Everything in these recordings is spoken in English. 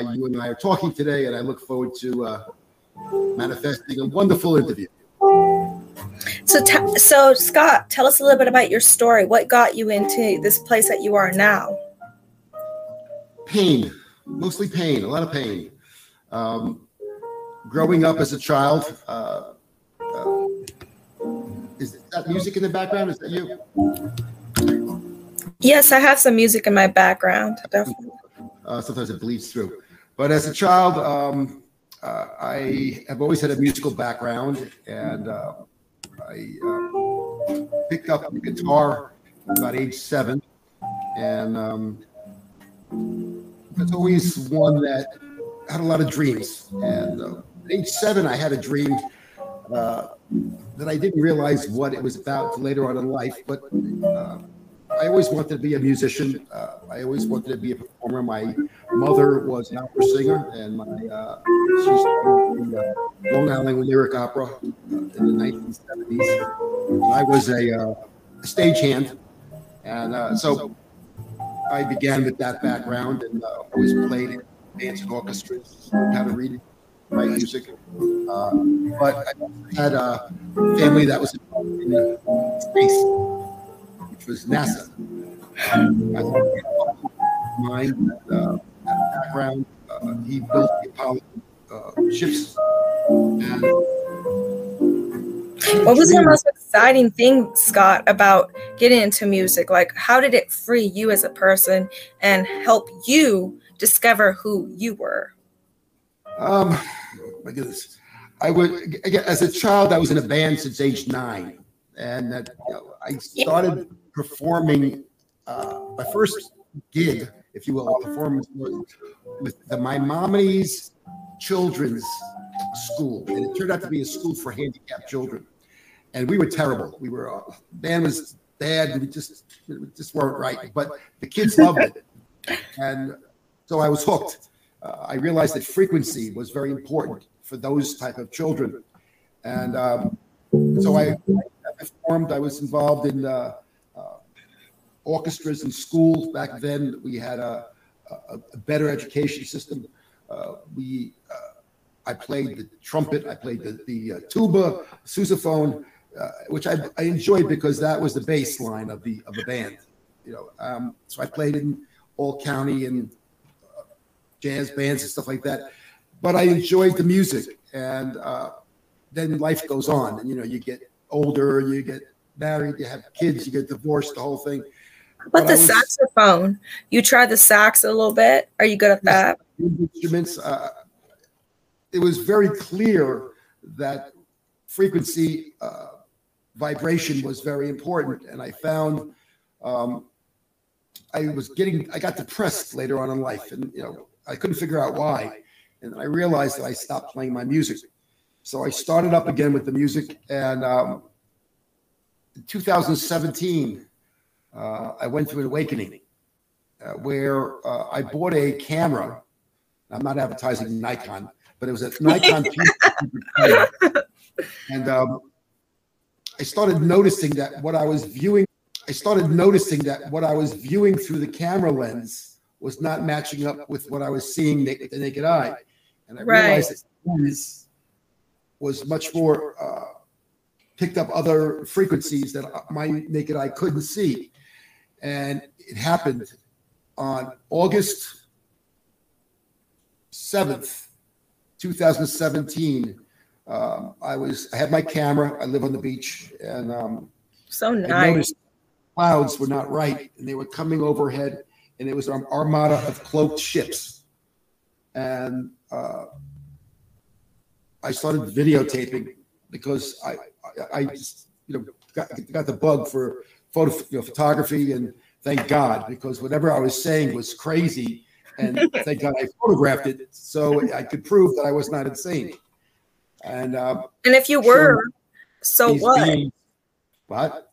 you and I are talking today, and I look forward to uh, manifesting a wonderful interview. So, t- so Scott, tell us a little bit about your story. What got you into this place that you are now? Pain, mostly pain, a lot of pain. Um, growing up as a child, uh, uh, is that music in the background? Is that you? Yes, I have some music in my background. Definitely. Uh, sometimes it bleeds through. But as a child, um, uh, I have always had a musical background, and uh, I uh, picked up the guitar about age seven, and um, it's always one that had a lot of dreams. And uh, age seven, I had a dream uh, that I didn't realize what it was about later on in life, but uh, I always wanted to be a musician. Uh, I always wanted to be a performer. My mother was an opera singer, and my uh, she started the uh, Long Island Lyric Opera uh, in the 1970s. I was a, uh, stagehand, and uh, so I began with that background and uh, always played in bands and orchestras, how to read write music. But I had a family that was in space was NASA. Mind uh, background. Uh, he built the Apollo uh, ships. And what was the most exciting thing, Scott, about getting into music? Like, how did it free you as a person and help you discover who you were? Um, my goodness. I would, as a child, I was in a band since age nine. And that, you know, I started performing uh, my first gig, if you will, a performance was with the Maimonides Children's School, and it turned out to be a school for handicapped children. And we were terrible. We were uh, band was bad. We just we just weren't right. But the kids loved it, and so I was hooked. Uh, I realized that frequency was very important for those type of children, and um, so I, I performed. I was involved in. Uh, orchestras in schools. Back then, we had a, a, a better education system. Uh, we, uh, I played the trumpet, I played the, the uh, tuba, sousaphone, uh, which I, I enjoyed because that was the baseline of the of the band. You know, um, so I played in all county and jazz bands and stuff like that. But I enjoyed the music, and then life goes on, and you know, you get older, you get married, you have kids, you get divorced, the whole thing. But the saxophone, you try the sax a little bit. Are you good at that? Instruments. Uh, it was very clear that frequency uh, vibration was very important, and I found um, I was getting I got depressed later on in life, and you know I couldn't figure out why, and I realized that I stopped playing my music. So I started up again with the music, and um, in 2017 uh, I went through an awakening uh, where uh, I bought a camera. I'm not advertising Nikon, but it was a Nikon. And um, I started noticing that what I was viewing, I started noticing that what I was viewing through the camera lens was not matching up with what I was seeing with the naked eye. And I right. realized that lens was much more, uh, picked up other frequencies that my naked eye couldn't see. And it happened on August 7th, 2017. Um, I was I had my camera. I live on the beach, and um, so nice. clouds were not right, and they were coming overhead, and it was an armada of cloaked ships. And uh, I started videotaping because I I, I just you know got, got the bug for photo, you know, photography, and thank God because whatever I was saying was crazy, and thank God I photographed it so I could prove that I was not insane. And uh, and if you were, so what? Being, what?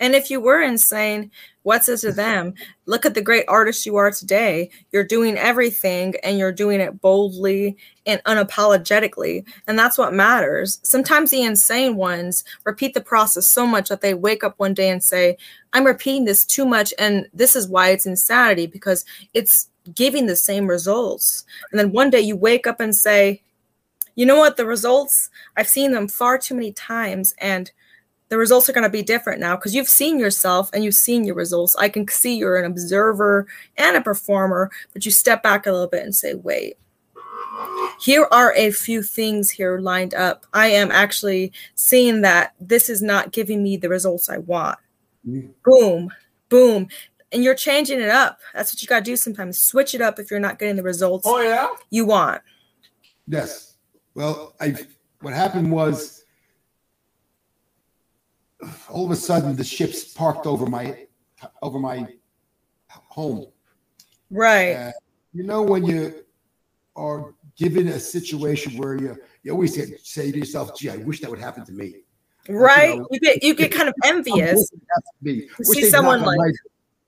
And if you were insane, what's it to them? Look at the great artist you are today. You're doing everything and you're doing it boldly and unapologetically. And that's what matters. Sometimes the insane ones repeat the process so much that they wake up one day and say, I'm repeating this too much. And this is why it's insanity because it's giving the same results. And then one day you wake up and say, you know what? The results, I've seen them far too many times. And the results are going to be different now because you've seen yourself and you've seen your results. I can see you're an observer and a performer, but you step back a little bit and say, wait, here are a few things here lined up. I am actually seeing that this is not giving me the results I want. Mm. Boom, boom. And you're changing it up. That's what you got to do sometimes. Switch it up if you're not getting the results oh, yeah? you want. Yes. Well, I what happened was all of a sudden the ships parked over my over my home. Right. Uh, you know when you are given a situation where you you always say, say to yourself, "Gee, I wish that would happen to me." Right. You, know, you get you get kind of envious. to see someone like.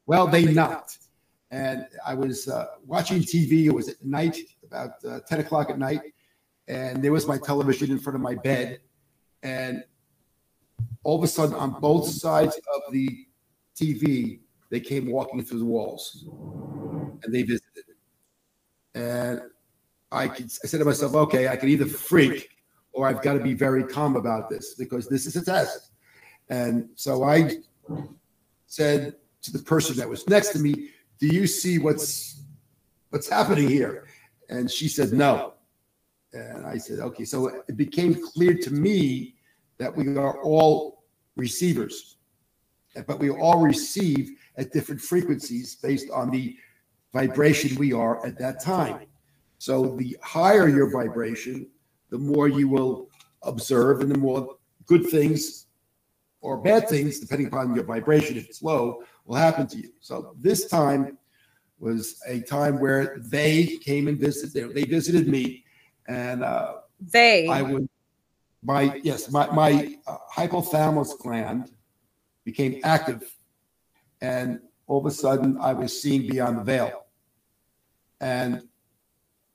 Well, they knocked, and I was uh, watching TV. It was at night, about uh, ten o'clock at night, and there was my television in front of my bed, and all of a sudden on both sides of the TV, they came walking through the walls and they visited. And I, could, I said to myself, okay, I can either freak or I've got to be very calm about this because this is a test. And so I said to the person that was next to me, do you see what's what's happening here? And she said, no. And I said, okay. So it became clear to me that we are all receivers, but we all receive at different frequencies based on the vibration we are at that time. So the higher your vibration, the more you will observe and the more good things or bad things, depending upon your vibration, if it's low, will happen to you. So this time was a time where they came and visited. They visited me, and uh, they I would my yes, my my uh, hypothalamus gland became active, and all of a sudden I was seeing beyond the veil, and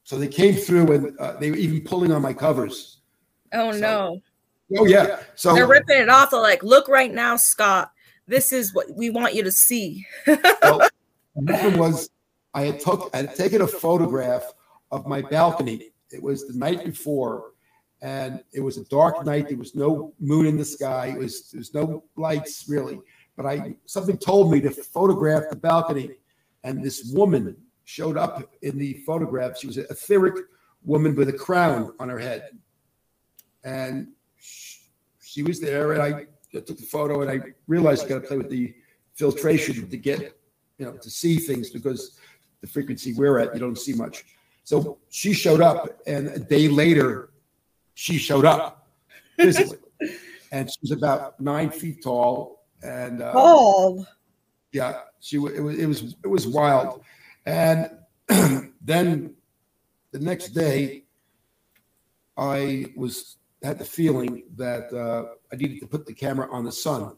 so they came through and uh, they were even pulling on my covers. Oh so, no! Oh yeah! So they're ripping it off. They're like, "Look right now, Scott. This is what we want you to see." well, what happened was I had took I had taken a photograph of my balcony. It was the night before and it was a dark night. There was no moon in the sky. It was there's no lights really. But I something told me to photograph the balcony, and this woman showed up in the photograph. She was an etheric woman with a crown on her head, and she was there. And I took the photo, and I realized I got to play with the filtration to get you know to see things because the frequency we're at, you don't see much. So she showed up, and a day later, she showed up physically, and she was about nine feet tall. And uh, oh, yeah, she it was it was it was wild. And then the next day, I was had the feeling that uh, I needed to put the camera on the sun,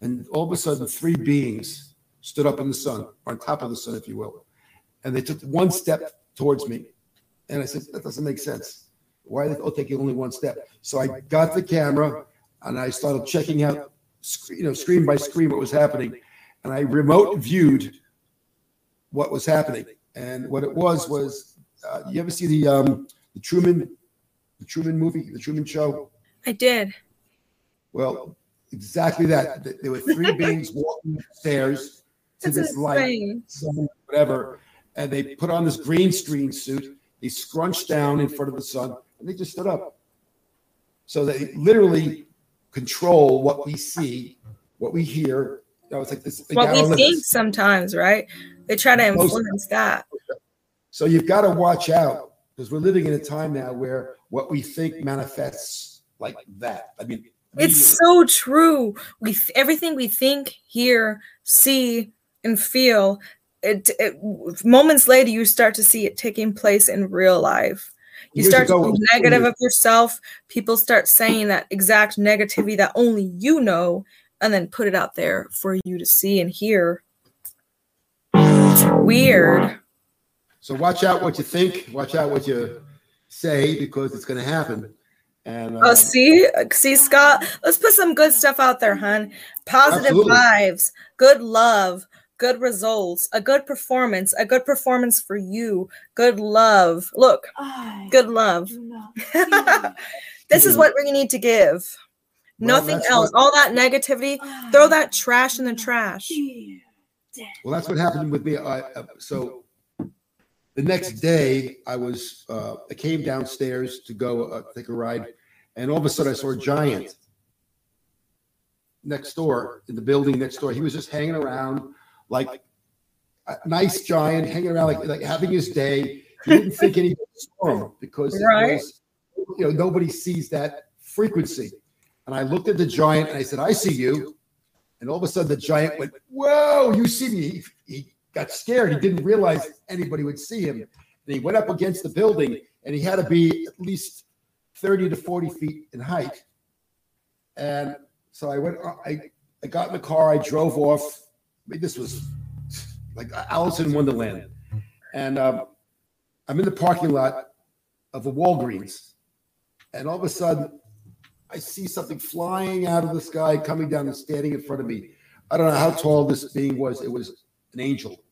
and all of a sudden, three beings stood up in the sun, on top of the sun, if you will, and they took one step towards me, and I said, "That doesn't make sense." Why did it take you only one step? So I got the camera and I started checking out, you know, screen by screen what was happening, and I remote viewed what was happening. And what it was was, uh, you ever see the um, the Truman, the Truman movie, the Truman Show? I did. Well, exactly that. There were three beings walking upstairs to That's this light, whatever, and they put on this green screen suit. They scrunched down in front of the sun and they just stood up. So they literally control what we see, what we hear. Know, it's like this. What we think sometimes, right? They try to influence that. So you've got to watch out because we're living in a time now where what we think manifests like that. I mean, it's so true. We everything we think, hear, see, and feel. It, it moments later you start to see it taking place in real life you start to be negative of yourself people start saying that exact negativity that only you know and then put it out there for you to see and hear. Weird. So watch out what you think. Watch out what you say because it's going to happen. And Oh, um, see, see, Scott. Let's put some good stuff out there, hun. Positive Absolutely. vibes, good love, good results, a good performance, a good performance for you, good love. Look, I good love. do not see. this is what we need to give. Well, Nothing else. what- All that negativity, I throw that trash in the trash. Well, that's what happened with me. I, uh, so the next day, I was uh, I came downstairs to go uh, take a ride, and all of a sudden, I saw a giant next door in the building next door. He was just hanging around, like a nice giant, hanging around, like like having his day. He didn't think anybody saw him because Right. was, you know nobody sees that frequency. And I looked at the giant and I said, "I see you." And all of a sudden, the giant went, "Whoa! You see me?" He, he got scared. He didn't realize anybody would see him. And he went up against the building, and he had to be at least thirty to forty feet in height. And so I went. I I got in the car. I drove off. This was like Alice in Wonderland. And um, I'm in the parking lot of a Walgreens, and all of a sudden, I see something flying out of the sky, coming down and standing in front of me. I don't know how tall this being was. It was an angel.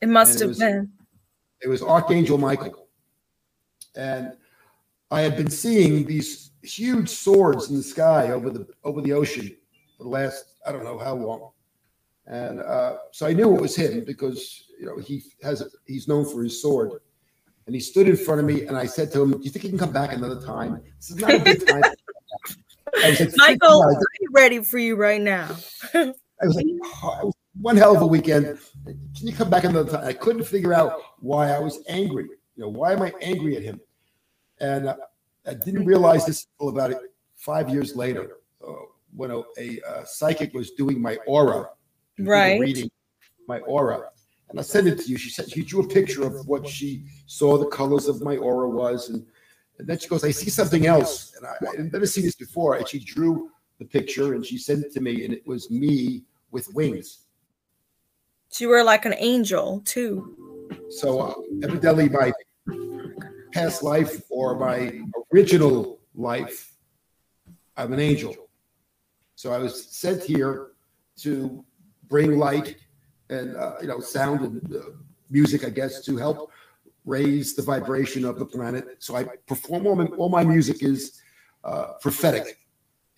It must And it have was- been. It was Archangel Michael. And I had been seeing these huge swords in the sky over the over the ocean for the last I don't know how long. And uh, so I knew it was him because you know he has he's known for his sword. And he stood in front of me, and I said to him, "Do you think he can come back another time? This is not a good time." Like, Michael, I'm ready for you right now. I was like, oh, one hell of a weekend. Can you come back another time? I couldn't figure out why I was angry. You know, why am I angry at him? And uh, I didn't realize this until about five years later, uh, when a, a, uh psychic was doing my aura, Right. reading my aura. And I sent it to you. She said she drew a picture of what she saw the colors of my aura was, and, and then she goes, "I see something else." And I, I had never seen this before. And she drew the picture and she sent it to me, and it was me with wings. You were like an angel too. So uh, evidently, my past life or my original life, I'm an angel. So I was sent here to bring light and uh, you know sound and uh, music, I guess, to help raise the vibration of the planet. So I perform all my, all my music is uh, prophetic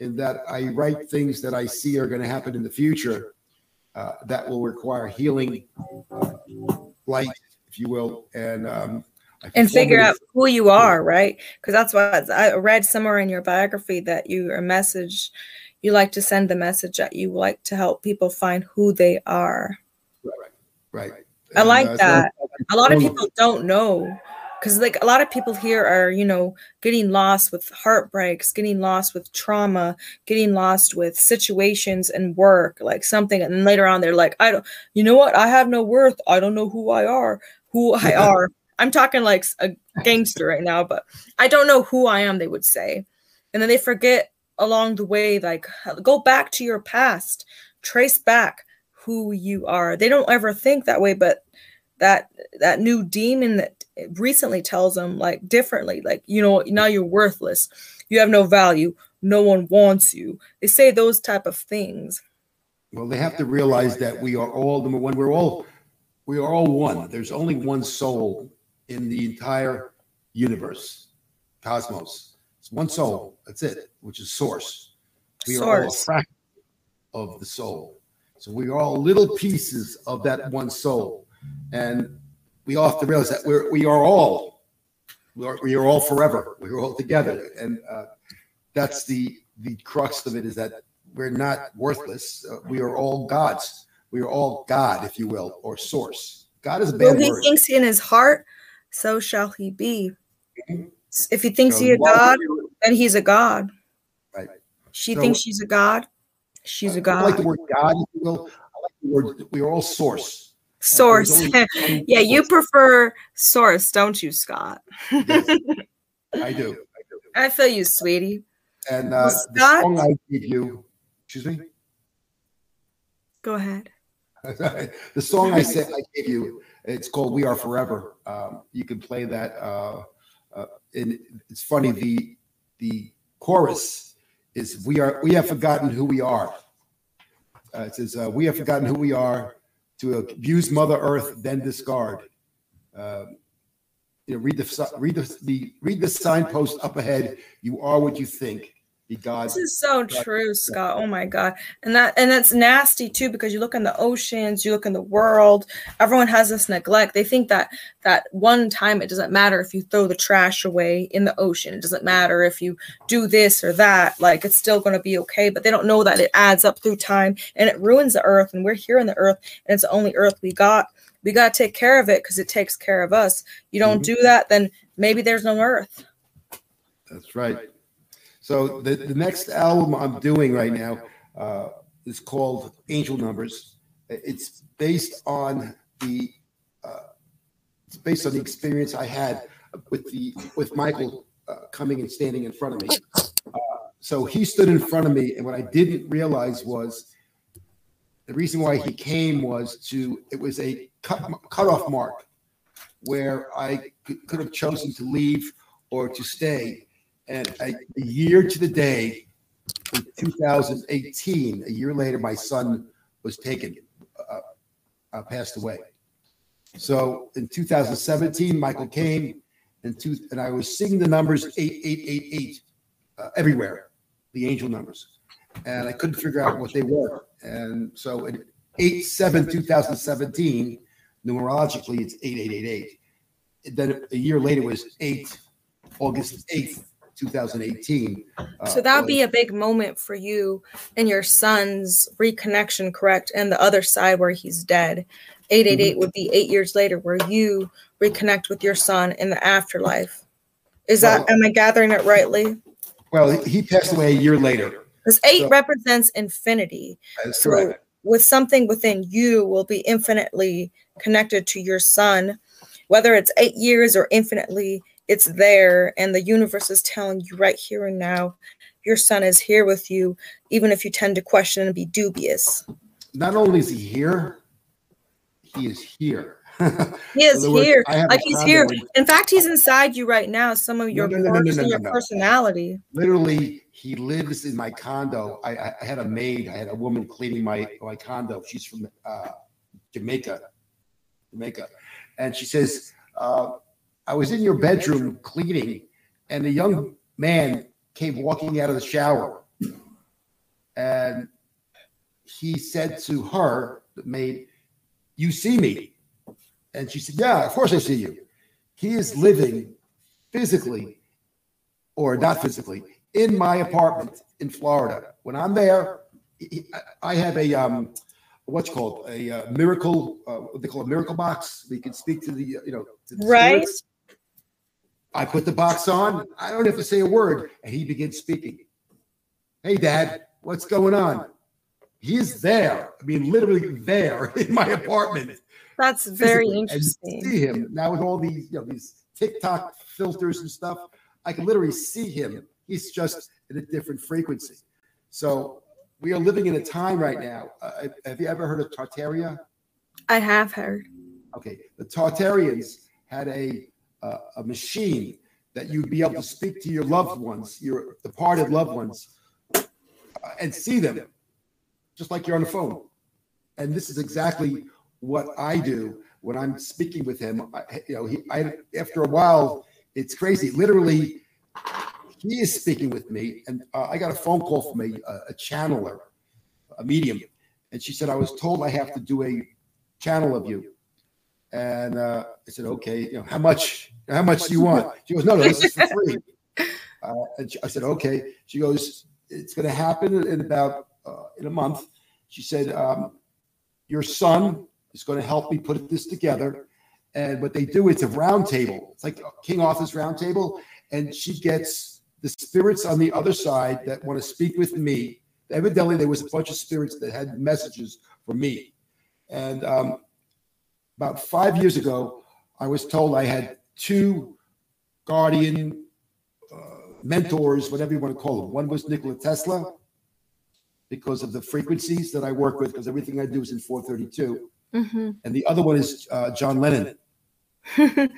in that I write things that I see are going to happen in the future uh, that will require healing, uh, light, if you will, and um, and figure out who you are, right? Because that's what I read somewhere in your biography that you are a message you like to send the message that you like to help people find who they are. Right. Right. I And, like uh, that. A lot of people don't know because like a lot of people here are you know getting lost with heartbreaks getting lost with trauma getting lost with situations and work like something and then later on they're like i don't you know what i have no worth i don't know who i are who i are i'm talking like a gangster right now but i don't know who i am they would say and then they forget along the way like go back to your past trace back who you are they don't ever think that way but that that new demon that recently tells them like differently like you know now you're worthless you have no value no one wants you they say those type of things Well, they have to realize that we are all number one. We're all we are all one. There's only one soul in the entire universe, cosmos. It's one soul. That's it, which is source. We are all a Source. fraction of the soul. So we are all little pieces of that one soul, and we all have to realize that we're we are all we are, we are all forever. We are all together, and uh, that's the the crux of it is that we're not worthless. Uh, we are all gods. We are all God, if you will, or source. God is a bad he word. thinks in his heart so shall he be Mhm. if he thinks So he a god then he's a god Right. she So- thinks she's a god she's a I like the god word God, you will. I like the word. We are all source. source one yeah you source. prefer source don't you scott Yes, I do. I feel you sweetie And Well, uh, the song I gave you, excuse me. Go ahead. the song I said I gave you, it's called "We Are Forever." Um, you can play that. Uh, uh, and it's funny. The the chorus is "We are we have forgotten who we are." Uh, it says, uh, "We have forgotten who we are to abuse Mother Earth, then discard." Um, you know, read the read the, the read the signpost up ahead. You are what you think. Be God. This is so true, Scott. Oh my God. And that and that's nasty too, because you look in the oceans, you look in the world, everyone has this neglect. They think that that one time it doesn't matter if you throw the trash away in the ocean. It doesn't matter if you do this or that, like it's still gonna be okay. But they don't know that it adds up through time and it ruins the earth. And we're here on the earth, and it's the only earth we got. We gotta take care of it because it takes care of us. You don't Mhm. do that, then maybe there's no earth. That's right. So the, the next album I'm doing right now uh, is called Angel Numbers. It's based on the uh, it's based on the experience I had with the with Michael uh, coming and standing in front of me. Uh, so he stood in front of me, and what I didn't realize was the reason why he came was to it was a cut cutoff mark where I could, could have chosen to leave or to stay. And a, a year to the day, in 2018, a year later, my son was taken, uh, uh, passed away. So in 2017, Michael came, and, two, and I was seeing the numbers 8888 uh, everywhere, the angel numbers. And I couldn't figure out what they were. And so in 8 7 2017, numerologically, it's 8888. Then a year later was 8 August 8th, 2018. uh, So that would be a big moment for you and your son's reconnection, correct? And the other side where he's dead. 888 Mm-hmm. would be eight years later where you reconnect with your son in the afterlife. Is that, Well- am I gathering it rightly? Well, he passed away a year later. Because eight So- represents infinity. That's So correct. with something within you will be infinitely connected to your son, whether it's eight years or infinitely, it's there, and the universe is telling you right here and now, your son is here with you, even if you tend to question and be dubious. Not only is he here, he is here. He is other words, here, like he's here. in- In fact, he's inside you right now. Some of your no, no, no, quirks no, and no, your personality. Literally, he lives in my condo. I, I- I had a maid. I had a woman cleaning my my condo. She's from uh, Jamaica, Jamaica, and she says, uh, "I was in your bedroom cleaning, and a young man came walking out of the shower, and he said to her, the maid, "You see me?" And she said, "Yeah, of course I see you." He is living physically or not physically in my apartment in Florida. When I'm there, I- have a um, what's called a uh, miracle. Uh, they call a miracle box. We can speak to the uh, you know Right. spirits. I put the box on. I don't have to say a word, and he begins speaking. Hey, Dad, what's going on? He is there. I mean, literally there in my apartment That's very physically, interesting. see him now with all these, you know, these TikTok filters and stuff. I can literally see him. He's just at a different frequency. So we are living in a time right now. Uh, have you ever heard of Tartaria? I have heard. Okay, the Tartarians had a uh, a machine that you'd be able to speak to your loved ones, your departed loved ones, uh, and see them, just like you're on the phone. And this is exactly what I do when I'm speaking with him. I, you know, he, I after a while, it's crazy. Literally, he is speaking with me, and uh, I got a phone call from a, a channeler, a medium, and she said I was told I have to do a channel of you. And uh, I said, okay, you know, how much? How much do you want? She goes, no, no, this is for free. Uh, and she, I said, okay. She goes, it's going to happen in about uh, in a month. She said, um, your son is going to help me put this together. And what they do, it's a round table. It's like King Arthur's round table. And she gets the spirits on the other side that want to speak with me. Evidently, there was a bunch of spirits that had messages for me. And um, about five years ago, I was told I had two guardian uh, mentors, whatever you want to call them. One was Nikola Tesla, because of the frequencies that I work with, because everything I do is in 432. hmm And the other one is uh, John Lennon.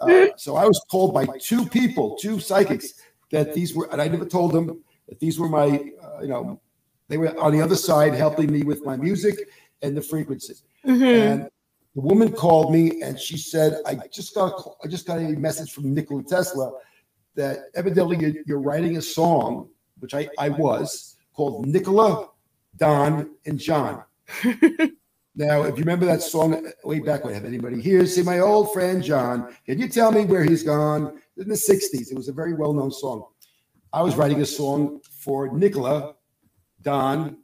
Uh, so I was told by two people, two psychics, that these were, and I never told them that these were my, uh, you know, they were on the other side helping me with my music and the frequency. hmm And the woman called me and she said, I just got, a call- I just got a message from Nikola Tesla that evidently you're, writing a song, which I, I was, called Nikola, Don, and John. Now, if you remember that song way back when, have anybody here see my old friend John? Can you tell me where he's gone? In the 60s, it was a very well known song. I was writing a song for Nikola, Don,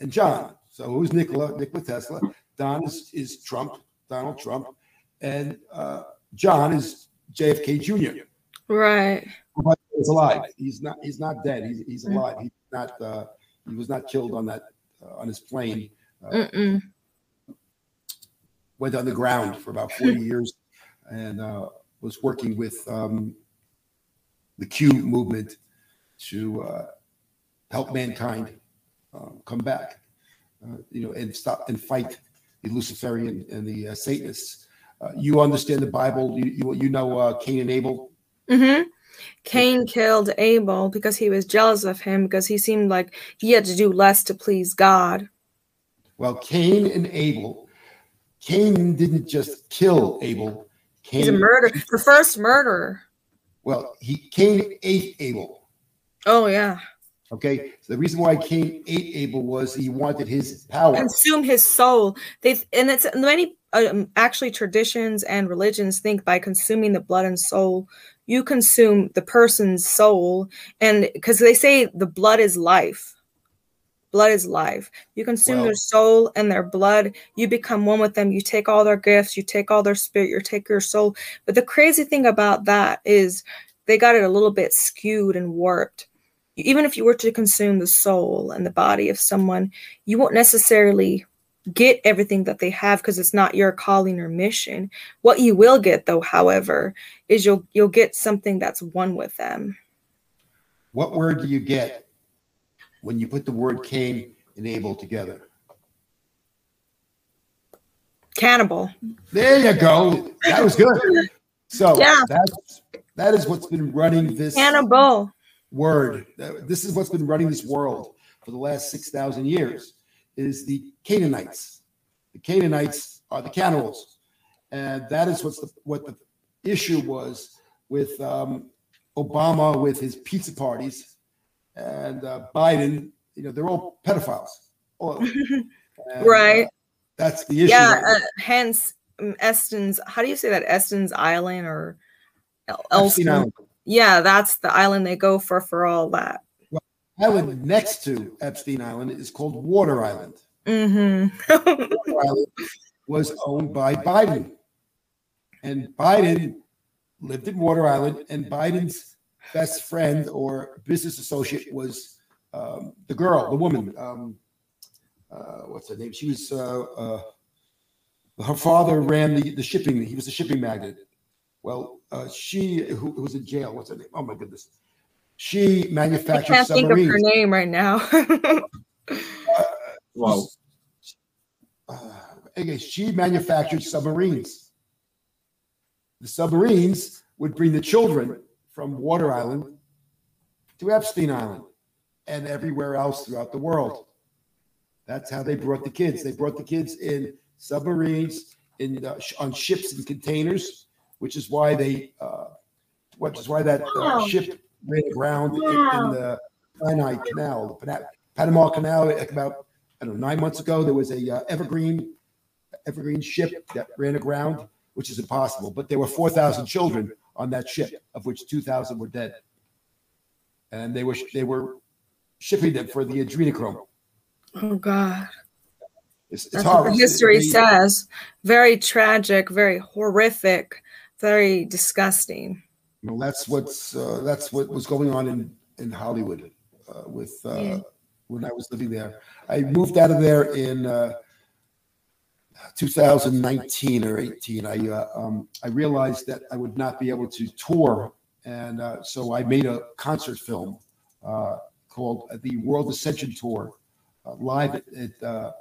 and John. So who's Nikola? Nikola Tesla. Don is, is Trump, Donald Trump. And uh, John is JFK Jr. Right. But he's alive. He's not. He's not dead. He's, he's alive. He's not. Uh, he was not killed on that uh, on his plane. Mm-mm. Went on the ground for about forty years, and uh, was working with um, the Q movement to uh, help mankind um, come back. Uh, you know, and stop and fight the Luciferian and the uh, Satanists. Uh, you understand the Bible. You you, you know uh, Cain and Abel. Mm-hmm. Cain killed Abel because he was jealous of him because he seemed like he had to do less to please God. Well, Cain and Abel, Cain didn't just kill Abel. Cain, He's a murderer, the first murderer. Well, he Cain ate Abel. Oh yeah, Okay, so the reason why Cain ate Abel was he wanted his power. consume his soul. They've and it's many um, actually traditions and religions think by consuming the blood and soul, you consume the person's soul, and because they say the blood is life. Blood is life. You consume their soul and their blood. You become one with them. You take all their gifts. You take all their spirit. You take your soul. But the crazy thing about that is they got it a little bit skewed and warped. Even if you were to consume the soul and the body of someone, you won't necessarily get everything that they have because it's not your calling or mission. What you will get though, however, is you'll you'll get something that's one with them. What word do you get when you put the word Cain and Abel together? Cannibal. There you go. That was good. So Yeah. that's that is what's been running this Cannibal. Word. This is what's been running this world for the last 6,000 years is the Canaanites. The Canaanites are the cannibals. And that is what's the, what the issue was with um, Obama with his pizza parties and uh, Biden. You know, they're all pedophiles. All. And, Right. uh, that's the issue. Yeah. right Uh, hence um, Eston's. How do you say that? Eston's Island or El- Epstein Island. Yeah, that's the island they go for for all that. Island next to Epstein Island is called Water Island. hmm Water Island was owned by Biden. And Biden lived in Water Island, and Biden's best friend or business associate was um, the girl, the woman. Um, uh, what's her name? She was, uh, uh, her father ran the, the shipping, he was a shipping magnate. Well, uh, she, who, who was in jail, what's her name? Oh my goodness. She manufactured. I can't think of her name right now. Well, uh, okay, she manufactured submarines. The submarines would bring the children from Water Island to Epstein Island and everywhere else throughout the world. That's how they brought the kids. They brought the kids in submarines, in uh, on ships and containers, which is why they, uh, which is why that uh, ship ran aground in, in the Sinai Canal, the Pana- Panama Canal. About I don't know nine months ago, there was a uh, evergreen evergreen ship that ran aground, which is impossible. But there were four thousand children on that ship, of which two thousand were dead, and they were they were shipping them for the adrenochrome. oh God. It's, it's That's what horrible. history says. Very tragic, very horrific, very disgusting. Well, that's what's uh, that's what was going on in in Hollywood uh, with uh, Yeah. when I was living there. I moved out of there in uh, 2019 or 18. I uh, um, I realized that I would not be able to tour, and uh, so I made a concert film uh, called the World Ascension Tour, uh, live at, at uh,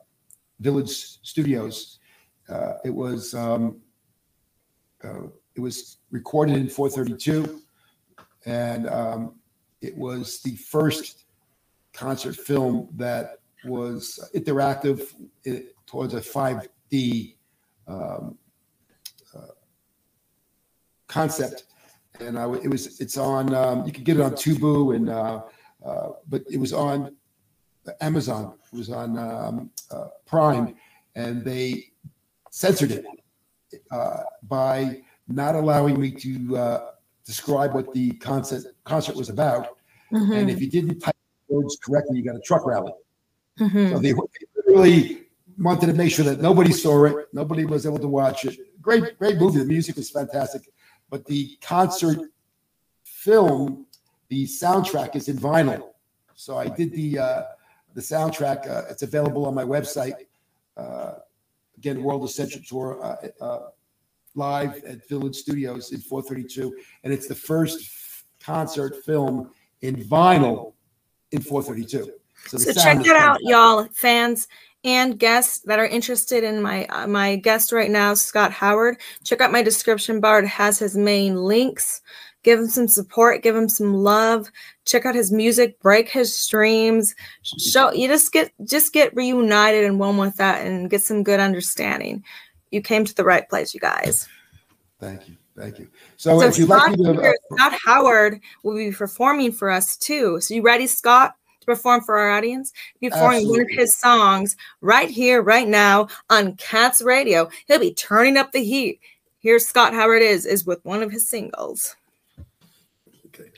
Village Studios. Uh, it was um, uh, it was recorded in 432, and um, it was the first concert film that was interactive uh, towards a 5D um, uh, concept. And I, it was, it's on, um, you can get it on Tubi and, uh, uh, but it was on Amazon, it was on um, uh, Prime, and they censored it uh, by not allowing me to uh, describe what the concert concert was about. And if you didn't type words correctly, you got a truck rally. Mhm. So they really wanted to make sure that nobody saw it, nobody was able to watch it. Great, great movie. The music was fantastic, but the concert film, the soundtrack is in vinyl. So I did the uh, the soundtrack. Uh, it's available on my website. Uh, again, World Ascension Tour uh, uh, live at Village Studios in 432, and it's the first concert film in vinyl in 432. the So sound check that out, y'all, fans and guests that are interested in my uh, my guest right now, Scott Howard. Check out my description bar; it has his main links. Give him some support, give him some love. Check out his music, break his streams. Show you just get just get reunited and one with that, and get some good understanding. You came to the right place, you guys. Thank you. Thank you. So, So if you'd like Scott, me to, uh, Scott Howard will be performing for us too. So you ready, Scott, to perform for our audience? Be performing one of his songs right here, right now on Katz Radio. He'll be turning up the heat. Here, Scott Howard is is with one of his singles. okay.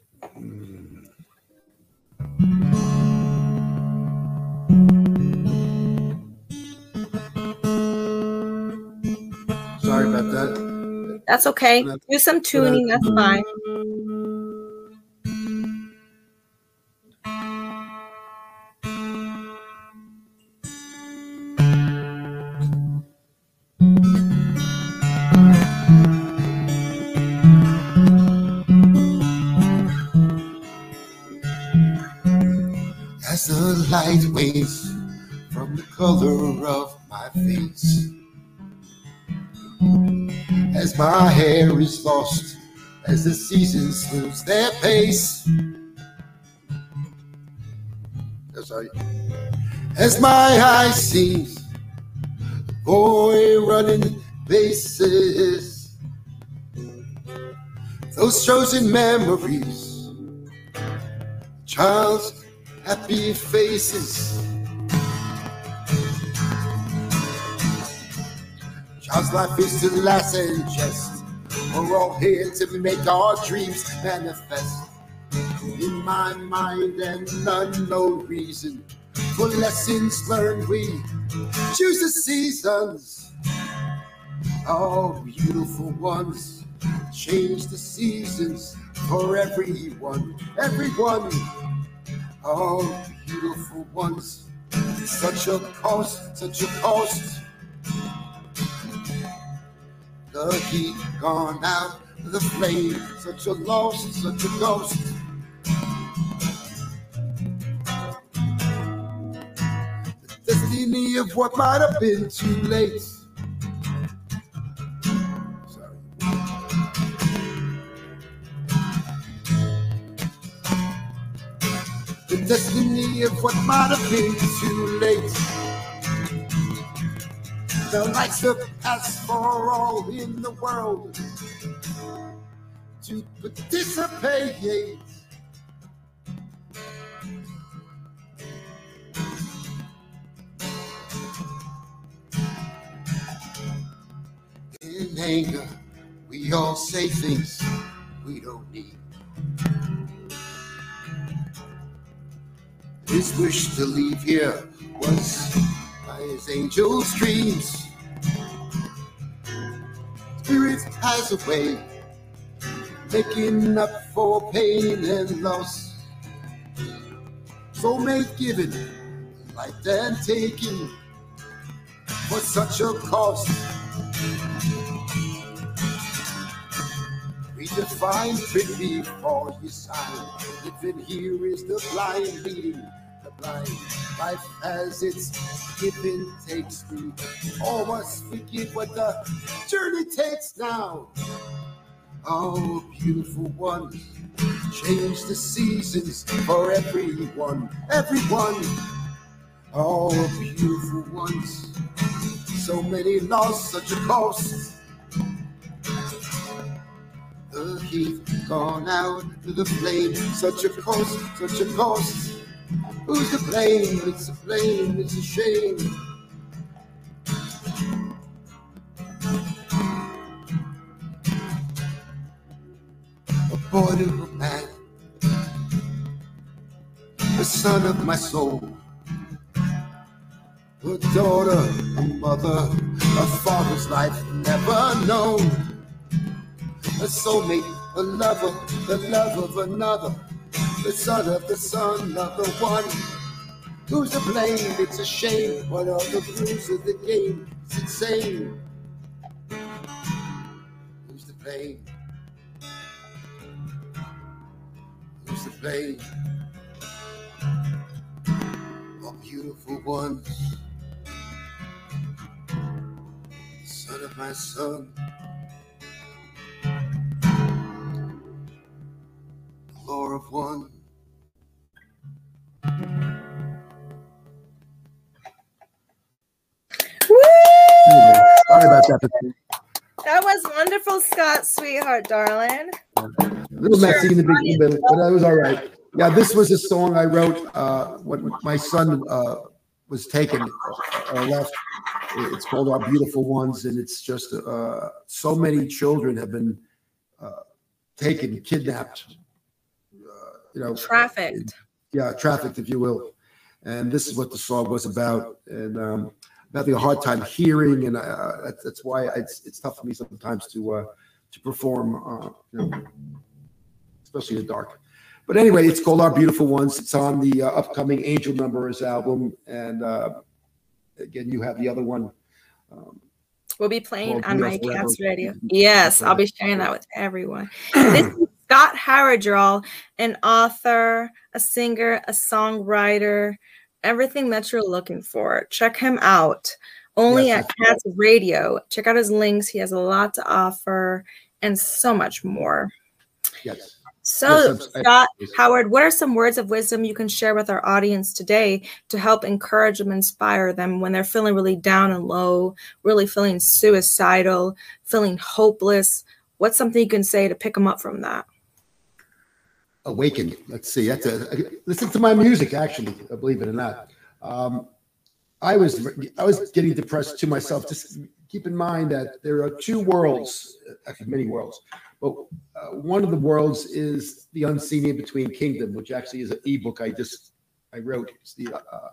Sorry about that. That's okay. Do some tuning. That's fine. As the light waves from the color of my face, my hair is lost, as the seasons lose their pace. As my eyes see boy running bases, those chosen memories, child's happy faces. Child's life is to last and just. We're all here to make our dreams manifest. In my mind and unknown reason, for lessons learned, we choose the seasons. Oh, beautiful ones, change the seasons for everyone, everyone. Oh, beautiful ones, such a cost, such a cost. The heat gone out, the flame, such a loss, such a ghost. The destiny of what might have been too late. Sorry. The destiny of what might have been too late. The lights of past for all in the world to participate. In anger, we all say things we don't need. His wish to leave here was by his angel's dreams. Has a way, making up for pain and loss. Soulmate given, life and taken for such a cost. Read the fine print before you sign. Living here is the blind leading blind. Life has its give and takes. We all must forgive what the journey takes now. Oh, beautiful one, change the seasons for everyone, everyone. Oh, beautiful ones, so many lost, such a cost. The heat gone out to the flame, such a cost, such a cost. Who's to blame? It's a blame, it's a shame. A a man, the son of my soul. A daughter, a mother, a father's life never known. A soulmate, a lover, the love of another, the son of the son of the one. Who's to blame? It's a shame. What are the rules of the game? It's insane. Who's to blame? Who's to blame? Oh, beautiful ones. Son of my son. Lord of one. Sorry about that. That was wonderful, Scott, sweetheart, darling. A little messy in the beginning, but, but that was all right. Yeah, this was a song I wrote uh, when my son uh, was taken or left. It's called Our Beautiful Ones, and it's just uh, so many children have been uh, taken, kidnapped, uh, you know, Trafficked. yeah, trafficked, if you will. And this is what the song was about. And um, I'm having a hard time hearing, and uh, that's, that's why it's, it's tough for me sometimes to uh, to perform, uh, you know, especially in the dark. But anyway, it's called Our Beautiful Ones. It's on the uh, upcoming Angel Numbers album, and uh, again, you have the other one. Um, We'll be playing on my Katz Radio. Yes, I'll be sharing that with everyone. this is Scott Howard, an author, a singer, a songwriter, everything that you're looking for. Check him out. Only Yes, at Katz Radio. Check out his links. He has a lot to offer and so much more. yes. So, Yes, Scott Howard, what are some words of wisdom you can share with our audience today to help encourage them, inspire them when they're feeling really down and low, really feeling suicidal, feeling hopeless? What's something you can say to pick them up from that? Awaken. Let's see. That's a listen to my music. Actually, believe it or not, um, I was I was getting depressed to myself. Just keep in mind that there are two worlds, actually many worlds, but uh, one of the worlds is the unseen in between kingdom, which actually is an ebook I just I wrote. It's the uh,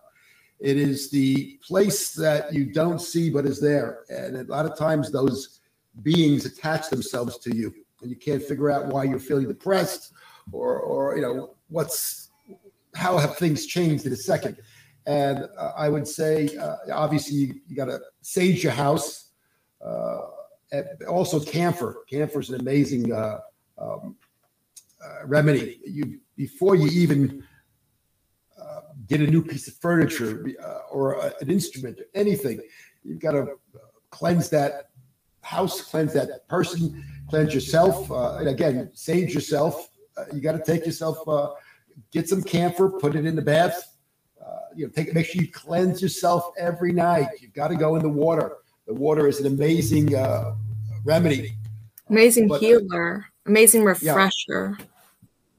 it is the place that you don't see but is there, and a lot of times those beings attach themselves to you, and you can't figure out why you're feeling depressed or or you know what's how have things changed in a second? And uh, i would say uh, obviously you, you got to sage your house uh, also camphor. Camphor is an amazing uh, um, uh, remedy. You before you even uh, get a new piece of furniture or a- an instrument or anything you've got to cleanse that house cleanse that person cleanse yourself and again sage yourself you got to take yourself, uh, get some camphor, put it in the bath. Uh, you know, take make sure you cleanse yourself every night. You've got to go in the water. The water is an amazing uh, remedy. Amazing But- healer, amazing refresher.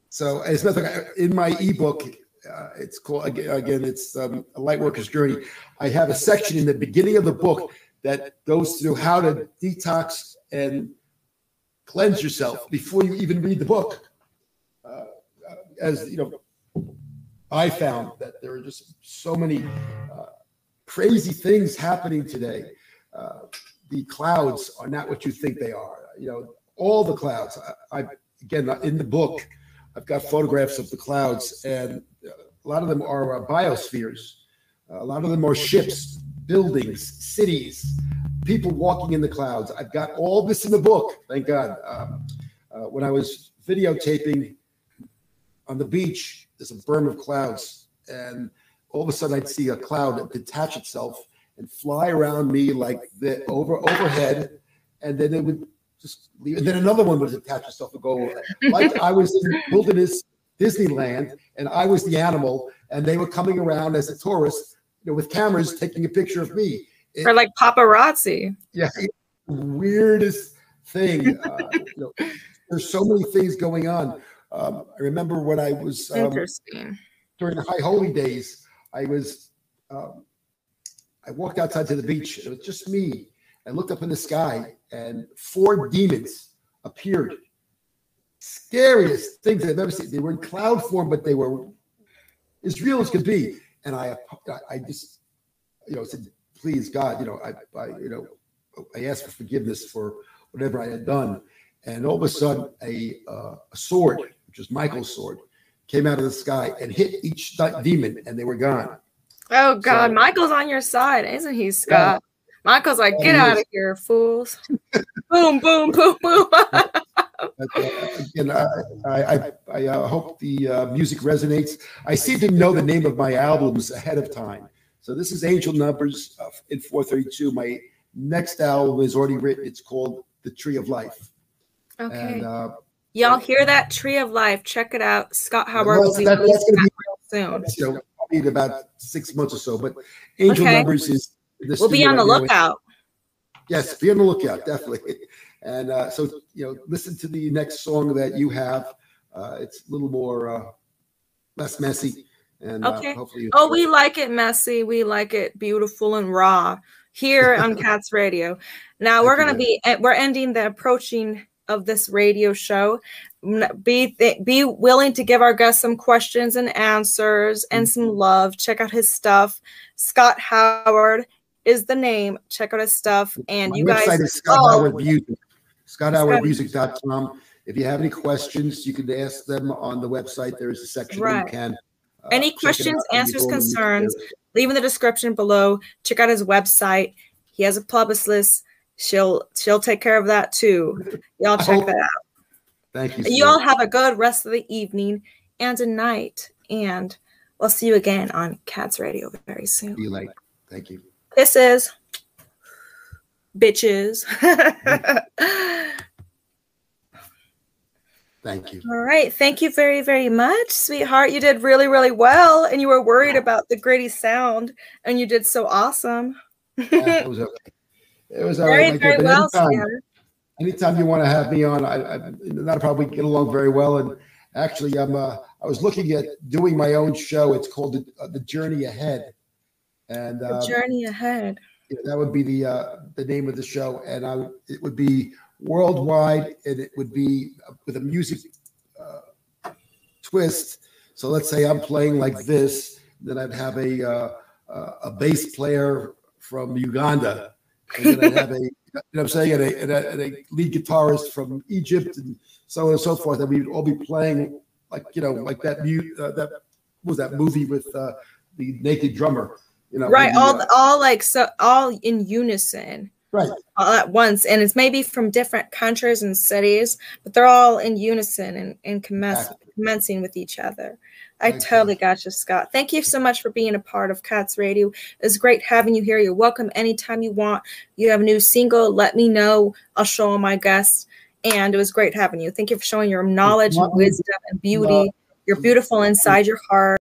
So, as a matter of fact, in my ebook, uh, it's called again. again it's um, a light worker's journey. I have a section in the beginning of the book that goes through how to detox and cleanse yourself before you even read the book. As you know, I found that there are just so many uh, crazy things happening today. Uh, the clouds are not what you think they are. You know, all the clouds. I, I again in the book, I've got photographs of the clouds, and a lot of them are uh, biospheres. a lot of them are ships, buildings, cities, people walking in the clouds. I've got all this in the book. Thank God. Um, uh, when I was videotaping on the beach, there's a berm of clouds, and all of a sudden I'd see a cloud detach itself and fly around me like the over overhead, and then it would just leave, and then another one would attach itself and go over. Like I was in wilderness Disneyland, and I was the animal, and they were coming around as a tourist, you know, with cameras taking a picture of me. It- Or like paparazzi. yeah, weirdest thing. Uh, you know, there's so many things going on. Um, I remember when I was um, during the high holy days, I was um, I walked outside to the beach. It was just me. I looked up in the sky, and four demons appeared. Scariest things I've ever seen. They were in cloud form, but they were as real as could be. And I, I just, you know, said, "Please, God, you know, I, I, you know, I asked for forgiveness for whatever I had done." And all of a sudden, a, uh, a sword, which was Michael's sword, came out of the sky and hit each demon, and they were gone. Oh God, So- Michael's on your side, isn't he, Scott? Michael's like, get out of here, fools. boom, boom, boom, boom. But, uh, again, I, I, I, I uh, hope the uh, music resonates. I seem to know the name of my albums ahead of time. So this is Angel Numbers uh, in 432. My next album is already written. It's called The Tree of Life. okay. And uh, Y'all hear that? Tree of Life. Check it out. Scott Howard will that's, be that, that's releasing going to that real soon. be you know, probably in about six months or so. But Angel Okay. Numbers is the We'll be on the right lookout. Yes, be on the lookout, definitely. And uh, so, you know, listen to the next song that you have. Uh, it's a little more uh, less messy, and Okay. uh, hopefully. Oh, we like it messy. We like it beautiful and raw here on Katz Radio. Now we're gonna be eh, we're ending the approaching of this radio show. Be th- be willing to give our guests some questions and answers and some Mm-hmm. love. Check out his stuff. Scott Howard is the name. Check out his stuff. And My you website guys, is Scott oh, Howard Music. ScottHowardMusic.com. If you have any questions, you can ask them on the website. There is a section Right. you can. uh, Any questions, answers, go on the music concerns, leave in the description below. Check out his website. He has a publicist. She'll she'll take care of that too. Y'all check that out. Thank you. You all sir. have a good rest of the evening and a night. And we'll see you again on Katz Radio very soon. Be late. Thank you. This is bitches. Thank you. all right. Thank you very, very much, sweetheart. You did really, really well. And you were worried about the gritty sound, and you did so awesome. Yeah, it was very, very well, anytime- anytime you want to have me on, I, I that'll probably get along very well. And actually, I'm uh, I was looking at doing my own show. It's called the, uh, the Journey Ahead, and The uh, journey ahead. know, that would be the uh, the name of the show. And I it would be worldwide, and it would be with a music uh, twist. So let's say I'm playing like this, then I'd have a uh, uh, a bass player from Uganda, and then I'd have a you know what I'm saying, and a, and a, and a lead guitarist from Egypt, and so on and so forth. And we'd all be playing like you know like that mu- uh, that what was that movie with uh, the naked drummer, you know, Right. All uh, all like so all in unison. right. all at once and it's maybe from different countries and cities but they're all in unison and, and commence, commencing with each other i Thank you. totally got you scott. Thank you so much for being a part of Katz Radio. It's great having you here. You're welcome anytime you want. You have a new single. Let me know. I'll show all my guests. And it was great having you. Thank you for showing your knowledge and wisdom and beauty. You're beautiful inside your heart